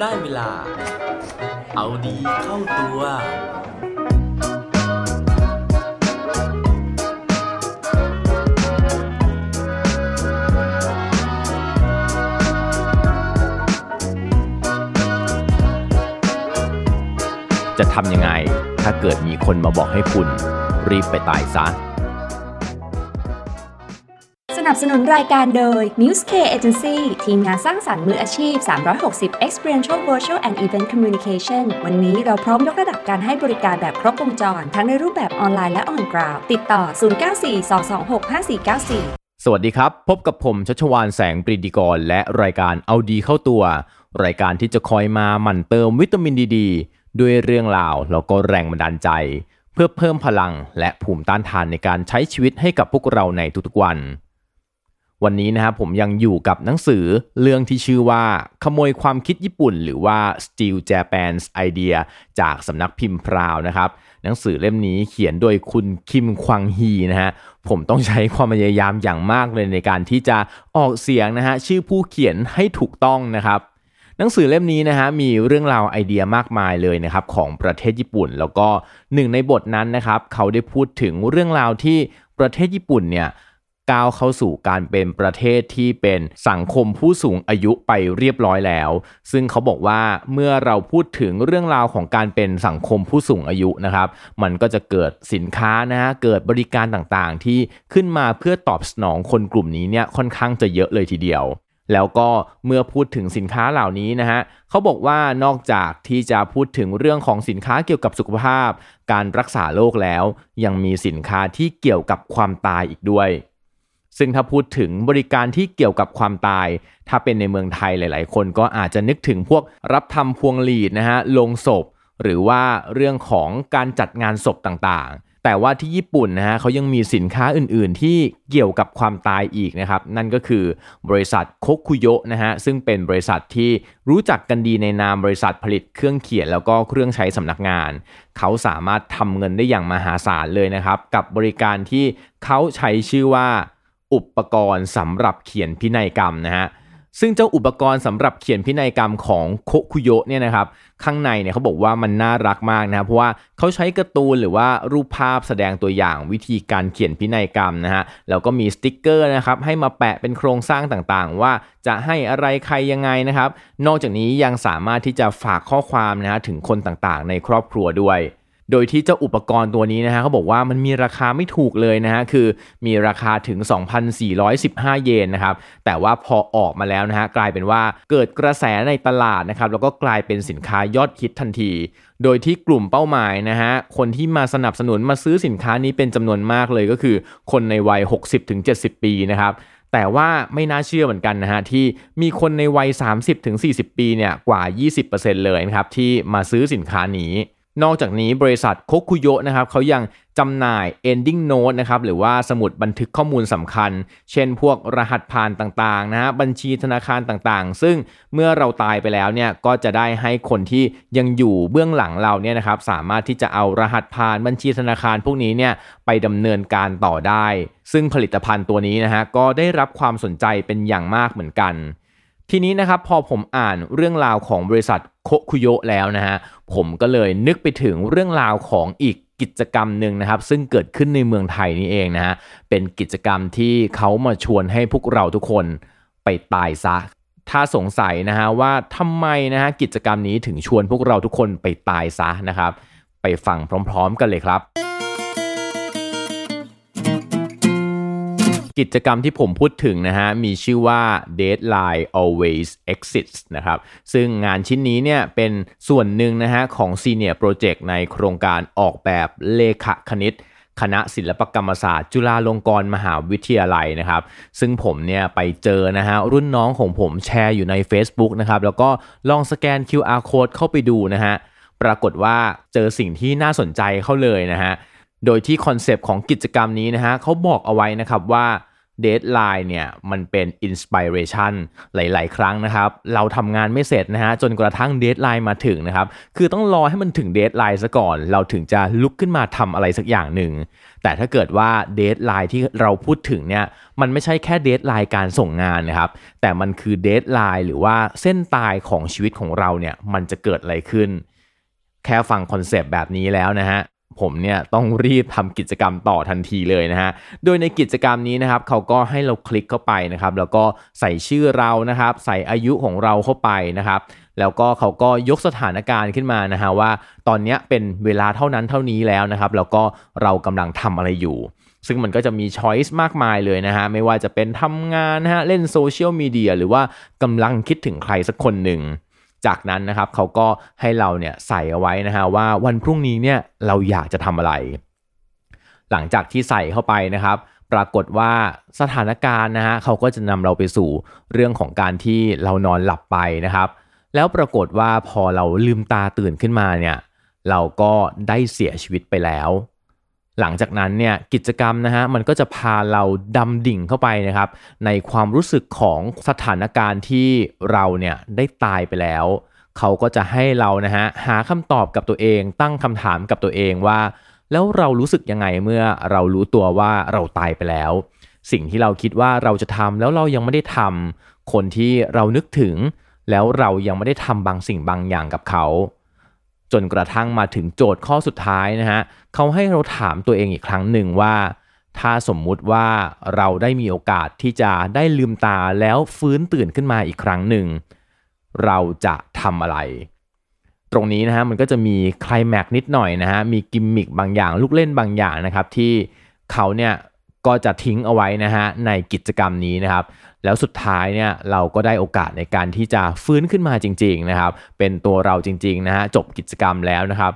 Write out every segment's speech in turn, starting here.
ได้เวลา เอาดีเข้าตัว จะทำยังไง ถ้าเกิดมีคนมาบอกให้คุณ รีบไปตายซะ นับสนุนรายการโดย News K Agency ทีมงานสร้างสรรค์มืออาชีพ 360 Experiential Virtual and Event Communication วันนี้เราพร้อมยกระดับการให้บริการแบบครบวงจร ทั้งในรูปแบบออนไลน์และออนกราว ติดต่อ 0942265494 สวัสดีครับ พบกับผมชัชวานแสงปรีดีกร และรายการเอาดีเข้าตัว รายการที่จะคอยมาหมั่นเติมวิตามินดีดด้วยเรื่องราวแล้วก็แรงบันดาลใจเพื่อเพิ่มพลังและภูมิต้านทานในการใช้ชีวิตให้กับพวกเราในทุกๆวัน วันนี้นะครับผมยังอยู่กับหนังสือเรื่องที่ชื่อว่า ขโมยความคิดญี่ปุ่น หรือว่า Steal Japan's Idea จากสำนักพิมพ์พราวนะครับ หนังสือเล่มนี้เขียนโดยคุณคิมควังฮีนะฮะผมต้องใช้ความพยายามอย่างมากเลยในการที่จะออกเสียงนะฮะชื่อผู้เขียนให้ถูกต้องนะครับหนังสือเล่มนี้นะฮะมีเรื่องราวไอเดียมากมายเลยนะครับของประเทศญี่ปุ่น แล้วก็หนึ่งในบทนั้นนะครับเขาได้พูดถึงเรื่องราวที่ประเทศญี่ปุ่นเนี่ย ก้าวเข้าสู่การเป็นประเทศที่เป็นสังคมผู้สูงอายุไปเรียบร้อยแล้ว ซึ่งเขาบอกว่าเมื่อเราพูดถึงเรื่องราวของการเป็นสังคมผู้สูงอายุนะครับ มันก็จะเกิดสินค้านะฮะเกิดบริการต่างๆ ที่ขึ้นมาเพื่อตอบสนองคนกลุ่มนี้เนี่ยค่อนข้างจะเยอะเลยทีเดียวแล้วก็เมื่อพูดถึงสินค้าเหล่านี้นะฮะเขาบอกว่านอกจากที่จะพูดถึงเรื่องของสินค้าเกี่ยวกับสุขภาพ การรักษาโรคแล้ว ยังมีสินค้าที่เกี่ยวกับความตายอีกด้วย ซึ่งถ้าพูดถึงบริการที่เกี่ยวกับความตาย ถ้าเป็นในเมืองไทยหลาย ๆ คนก็อาจจะนึกถึงพวกรับทำพวงหลีดนะฮะลงศพ หรือว่าเรื่องของการจัดงานศพต่างๆ แต่ว่าที่ญี่ปุ่นนะฮะเขายังมีสินค้าอื่น ๆ ที่เกี่ยวกับความตายอีกนะครับ นั่นก็คือบริษัทโคคุโยะนะฮะซึ่งเป็นบริษัทที่รู้จักกันดีในนามบริษัทผลิตเครื่องเขียนแล้วก็เครื่องใช้สำนักงาน เขาสามารถทำเงินได้อย่างมหาศาลเลยนะครับกับบริการที่เขาใช้ชื่อว่า อุปกรณ์สำหรับเขียนพินัยกรรมนะฮะซึ่งเจ้าอุปกรณ์สำหรับเขียนพินัยกรรมของโคคุโยเนี่ยนะครับข้างในเนี่ยเขาบอกว่ามันน่ารักมากนะเพราะว่าเขาใช้การ์ตูนหรือว่ารูปภาพแสดงตัวอย่างวิธีการเขียนพินัยกรรมนะฮะแล้วก็มีสติกเกอร์นะครับให้มาแปะเป็นโครงสร้างต่างๆ ว่าจะให้อะไรใครยังไงนะครับ นอกจากนี้ยังสามารถที่จะฝากข้อความนะฮะถึงคนต่างๆ ในครอบครัวด้วย โดยที่เจ้าอุปกรณ์ตัวนี้นะฮะเขาบอกว่ามันมีราคาไม่ถูกเลยนะฮะคือมีราคาถึง 2,415 เยนนะครับแต่ว่าพอออกมาแล้วนะฮะกลายเป็นว่าเกิดกระแสในตลาดนะครับแล้วก็กลายเป็นสินค้ายอดฮิตทันที โดยที่กลุ่มเป้าหมายนะฮะคนที่มาสนับสนุนมาซื้อสินค้านี้เป็นจำนวนมากเลยก็คือ คนในวัย 60-70 ปีนะครับแต่ว่าไม่น่าเชื่อเหมือนกันนะฮะที่มีคนในวัย 30-40 ปีเนี่ยกว่า 20%เลยนะครับที่มาซื้อสินค้านี้ นอกจากนี้บริษัทโคคุโยะนะครับเขายังจำหน่าย ending note นะครับหรือว่าสมุดบันทึกข้อมูลสำคัญ เช่นพวกรหัสผ่านต่างๆนะฮะบัญชีธนาคารต่างๆ ซึ่งเมื่อเราตายไปแล้วเนี่ยก็จะได้ให้คนที่ยังอยู่เบื้องหลังเราเนี่ยนะครับสามารถที่จะเอารหัสผ่านบัญชีธนาคารพวกนี้เนี่ยไปดำเนินการต่อได้ ซึ่งผลิตภัณฑ์ตัวนี้นะฮะก็ได้รับความสนใจเป็นอย่างมากเหมือนกัน ทีนี้นะครับพอผมอ่านเรื่องราวของบริษัทโคคุโยะแล้วนะฮะผมก็เลยนึกไปถึงเรื่องราวของอีกกิจกรรมหนึ่งนะครับ ซึ่งเกิดขึ้นในเมืองไทยนี่เองนะฮะเป็นกิจกรรมที่เขามาชวนให้พวกเราทุกคนไปตายซะ ถ้าสงสัยนะฮะว่าทำไมนะฮะกิจกรรมนี้ถึงชวนพวกเราทุกคนไปตายซะนะครับ ไปฟังพร้อม ๆ กันเลยครับ กิจกรรมที่ผมพูดถึงนะฮะมีชื่อว่า Deadline Always Exists นะครับซึ่งงานชิ้นนี้เนี่ยเป็นส่วนหนึ่งนะฮะของ Senior Project ในโครงการออกแบบเลขาคณิต คณะศิลปกรรมศาสตร์จุฬาลงกรณ์มหาวิทยาลัยนะครับ ซึ่งผมเนี่ยไปเจอนะฮะรุ่นน้องของผมแชร์อยู่ใน Facebook นะครับแล้วก็ลองสแกน QR code เข้าไปดูนะฮะปรากฏว่าเจอสิ่งที่น่าสนใจเข้าเลยนะฮะโดยที่ concept ของกิจกรรมนี้นะฮะเขาบอกเอาไว้นะครับว่า deadline เนี่ยมันเป็น inspiration หลาย ๆ ครั้งนะครับ เราทำงานไม่เสร็จนะฮะจนกระทั่ง deadline มาถึงนะครับ คือต้องรอให้มันถึง deadline ซะก่อน เราถึงจะลุกขึ้นมาทำอะไรสักอย่างหนึ่ง แต่ถ้าเกิดว่า deadline ที่เราพูดถึงเนี่ยมันไม่ใช่แค่ deadline การส่งงานนะครับ แต่มันคือ deadline หรือว่าเส้นตายของชีวิตของเราเนี่ยมันจะเกิดอะไรขึ้น แค่ฟัง concept แบบนี้แล้วนะฮะ ผมเนี่ยต้องรีบทำกิจกรรมต่อทันทีเลยนะฮะ โดยในกิจกรรมนี้นะครับเขาก็ให้เราคลิกเข้าไปนะครับ แล้วก็ใส่ชื่อเรานะครับ ใส่อายุของเราเข้าไปนะครับ แล้วก็เขาก็ยกสถานการณ์ขึ้นมานะฮะว่าตอนนี้เป็นเวลาเท่านั้นเท่านี้แล้วนะครับ แล้วก็เรากำลังทำอะไรอยู่ซึ่งมันก็จะมีช้อยส์มากมายเลยนะฮะ ไม่ว่าจะเป็นทำงานนะฮะ เล่นโซเชียลมีเดียหรือว่ากำลังคิดถึงใครสักคนหนึ่ง จากนั้นนะครับเขาก็ให้เราเนี่ยใส่เอาไว้นะฮะว่าวันพรุ่งนี้เนี่ยเราอยากจะทำอะไร หลังจากที่ใส่เข้าไปนะครับ ปรากฏว่าสถานการณ์นะฮะเขาก็จะนำเราไปสู่เรื่องของการที่เรานอนหลับไปนะครับ แล้วปรากฏว่าพอเราลืมตาตื่นขึ้นมาเนี่ยเราก็ได้เสียชีวิตไปแล้ว หลังจากนั้นเนี่ยกิจกรรมนะฮะมันก็จะพาเราดำดิ่งเข้าไปนะครับในความรู้สึกของสถานการณ์ที่เราเนี่ยได้ตายไปแล้ว เขาก็จะให้เรานะฮะหาคำตอบกับตัวเอง ตั้งคำถามกับตัวเองว่า แล้วเรารู้สึกยังไงเมื่อเรารู้ตัวว่าเราตายไปแล้ว สิ่งที่เราคิดว่าเราจะทำแล้วเรายังไม่ได้ทำคนที่เรานึกถึง แล้วเรายังไม่ได้ทำบางสิ่งบางอย่างกับเขา จนกระทั่งมาถึงโจทย์ข้อสุดท้ายนะฮะเขาให้เราถามตัวเองอีกครั้งหนึ่งว่า ถ้าสมมุติว่าเราได้มีโอกาสที่จะได้ลืมตาแล้วฟื้นตื่นขึ้นมาอีกครั้งหนึ่ง เราจะทำอะไร ตรงนี้นะฮะมันก็จะมีคลแม็กนิดหน่อยนะฮะมีกิมมิคบางอย่างลูกเล่นบางอย่างนะครับที่เขาเนี่ย ก็จะทิ้งเอาไว้นะฮะในกิจกรรมนี้นะครับ แล้วสุดท้ายเนี่ยเราก็ได้โอกาสในการที่จะฟื้นขึ้นมาจริง ๆนะครับ เป็นตัวเราจริงๆนะฮะจบกิจกรรมแล้วนะครับ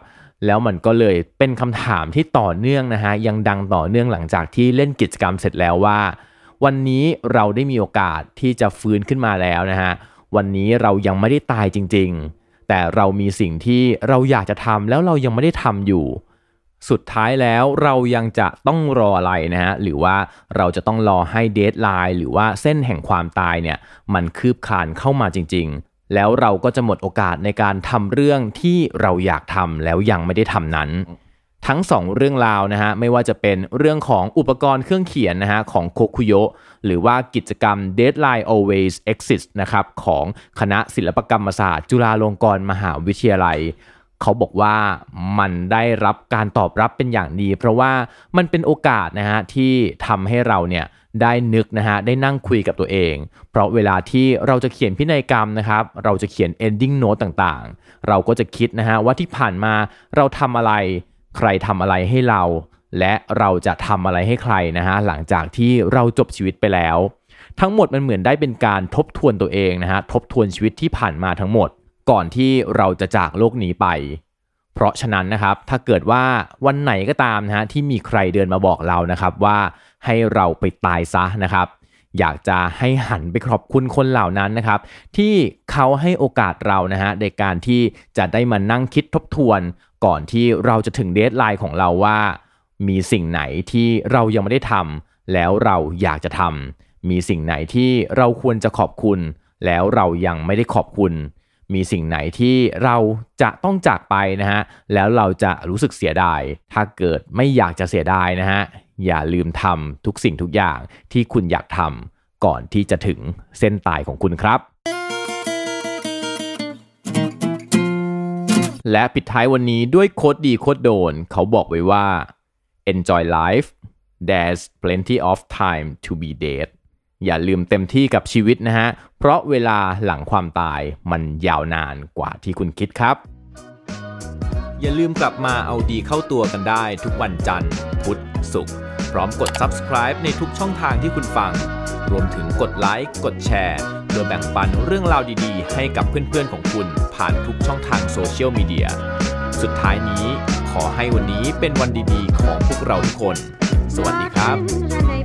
แล้วมันก็เลยเป็นคำถามที่ต่อเนื่องนะฮะยังดังต่อเนื่องหลังจากที่เล่นกิจกรรมเสร็จแล้วว่า วันนี้เราได้มีโอกาสที่จะฟื้นขึ้นมาแล้วนะฮะวันนี้เรายังไม่ได้ตายจริง ๆ แต่เรามีสิ่งที่เราอยากจะทำแล้วเรายังไม่ได้ทำอยู่ สุดท้ายแล้วเรายังจะต้องรออะไรนะฮะหรือว่าเราจะต้องรอให้เดทไลน์หรือว่าเส้นแห่งความตายเนี่ยมันคืบคลานเข้ามาจริง ๆ แล้วเราก็จะหมดโอกาสในการทำเรื่องที่เราอยากทำแล้วยังไม่ได้ทำนั้นทั้ง 2 เรื่องราวนะฮะไม่ว่าจะเป็นเรื่องของอุปกรณ์เครื่องเขียนนะฮะของโคคุโยหรือว่ากิจกรรม Deadline Always Exist นะครับของคณะศิลปกรรมศาสตร์ จุฬาลงกรณ์มหาวิทยาลัย เขาบอกว่ามันได้รับการตอบรับเป็นอย่างดี เพราะว่ามันเป็นโอกาสนะฮะที่ทำให้เราเนี่ยได้นึกนะฮะได้นั่งคุยกับตัวเอง เพราะเวลาที่เราจะเขียนพินัยกรรมนะครับเราจะเขียน ending note ต่างๆ เราก็จะคิดนะฮะว่าที่ผ่านมาเราทำอะไร ใครทำอะไรให้เรา และเราจะทำอะไรให้ใครนะฮะหลังจากที่เราจบชีวิตไปแล้ว ทั้งหมดมันเหมือนได้เป็นการทบทวนตัวเองนะฮะทบทวนชีวิตที่ผ่านมาทั้งหมด ก่อนที่เราจะจากโลกนี้ไป เพราะฉะนั้นนะครับ ถ้าเกิดว่าวันไหนก็ตามนะฮะที่มีใครเดินมาบอกเรานะครับว่าให้เราไปตายซะนะครับ อยากจะให้หันไปขอบคุณคนเหล่านั้นนะครับ ที่เขาให้โอกาสเรานะฮะในการที่จะได้มานั่งคิดทบทวน ก่อนที่เราจะถึงเดทไลน์ของเราว่า มีสิ่งไหนที่เรายังไม่ได้ทำแล้วเราอยากจะทำมีสิ่งไหนที่เราควรจะขอบคุณ แล้วเรายังไม่ได้ขอบคุณ มีสิ่งไหนที่เราจะต้องจากไปนะฮะแล้วเราจะรู้สึกเสียดาย ถ้าเกิดไม่อยากจะเสียดายนะฮะอย่าลืมทำทุกสิ่งทุกอย่างที่คุณอยากทำก่อนที่จะถึงเส้นตายของคุณครับ และปิดท้ายวันนี้ด้วยโคดดีโคดโดน เขาบอกไว้ว่า enjoy life there's plenty of time to be dead อย่าลืมเต็มที่กับชีวิตนะฮะ เพราะเวลาหลังความตายมันยาวนานกว่าที่คุณคิดครับ อย่าลืมกลับมาเอาดีเข้าตัวกันได้ทุกวันจันทร์ พุธศุกร์พร้อมกด subscribe ในทุกช่องทางที่คุณฟัง รวมถึงกดไลค์กดแชร์เพื่อแบ่งปันเรื่องราวดีๆ ให้กับเพื่อนๆของคุณผ่านทุกช่องทางโซเชียลมีเดียสุดท้ายนี้ขอให้วันนี้เป็นวันดีๆ ของพวกเราทุกคน สวัสดีครับ